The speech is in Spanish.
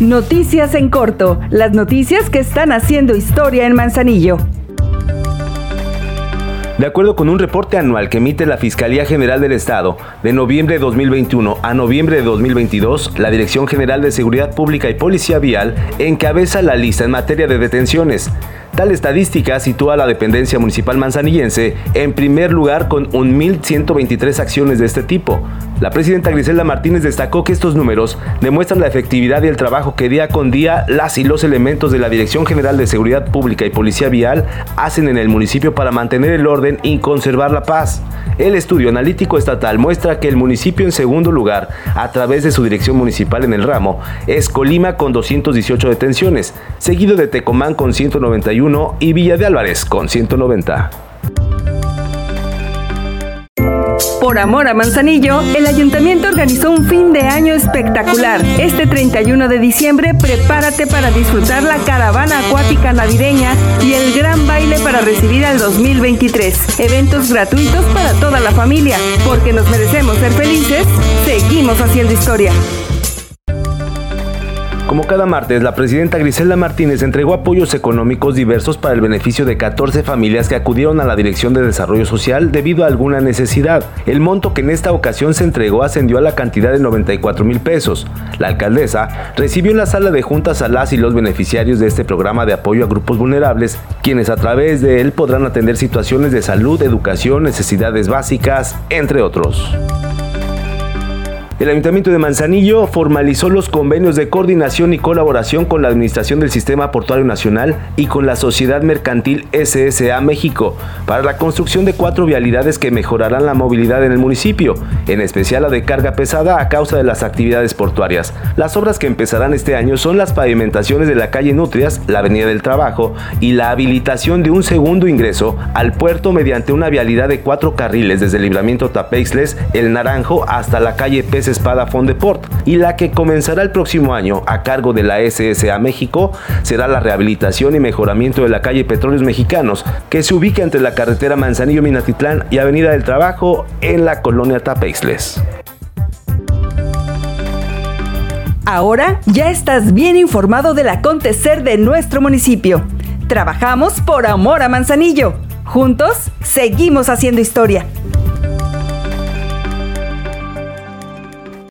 Noticias en corto, las noticias que están haciendo historia en Manzanillo. De acuerdo con un reporte anual que emite la Fiscalía General del Estado, de noviembre de 2021 a noviembre de 2022, la Dirección General de Seguridad Pública y Policía Vial encabeza la lista en materia de detenciones. Tal estadística sitúa a la dependencia municipal manzanillense en primer lugar con 1.123 acciones de este tipo. La presidenta Griselda Martínez destacó que estos números demuestran la efectividad y el trabajo que día con día las y los elementos de la Dirección General de Seguridad Pública y Policía Vial hacen en el municipio para mantener el orden y conservar la paz. El estudio analítico estatal muestra que el municipio en segundo lugar, a través de su dirección municipal en el ramo, es Colima con 218 detenciones, seguido de Tecomán con 191 y Villa de Álvarez con 190. Por amor a Manzanillo, el ayuntamiento organizó un fin de año espectacular. Este 31 de diciembre, prepárate para disfrutar la caravana acuática navideña y el gran baile para recibir al 2023. Eventos gratuitos para toda la familia. Porque nos merecemos ser felices, seguimos haciendo historia. Como cada martes, la presidenta Griselda Martínez entregó apoyos económicos diversos para el beneficio de 14 familias que acudieron a la Dirección de Desarrollo Social debido a alguna necesidad. El monto que en esta ocasión se entregó ascendió a la cantidad de 94 mil pesos. La alcaldesa recibió en la sala de juntas a las y los beneficiarios de este programa de apoyo a grupos vulnerables, quienes a través de él podrán atender situaciones de salud, educación, necesidades básicas, entre otros. El Ayuntamiento de Manzanillo formalizó los convenios de coordinación y colaboración con la Administración del Sistema Portuario Nacional y con la Sociedad Mercantil SSA México para la construcción de cuatro vialidades que mejorarán la movilidad en el municipio, en especial la de carga pesada a causa de las actividades portuarias. Las obras que empezarán este año son las pavimentaciones de la calle Nutrias, la Avenida del Trabajo y la habilitación de un segundo ingreso al puerto mediante una vialidad de cuatro carriles desde el libramiento Tapeixles, El Naranjo hasta la calle Peces Espada Fondeport y la que comenzará el próximo año a cargo de la SSA México será la rehabilitación y mejoramiento de la calle Petróleos Mexicanos que se ubica entre la carretera Manzanillo-Minatitlán y Avenida del Trabajo en la colonia Tapeixles. Ahora ya estás bien informado del acontecer de nuestro municipio. Trabajamos por amor a Manzanillo. Juntos seguimos haciendo historia.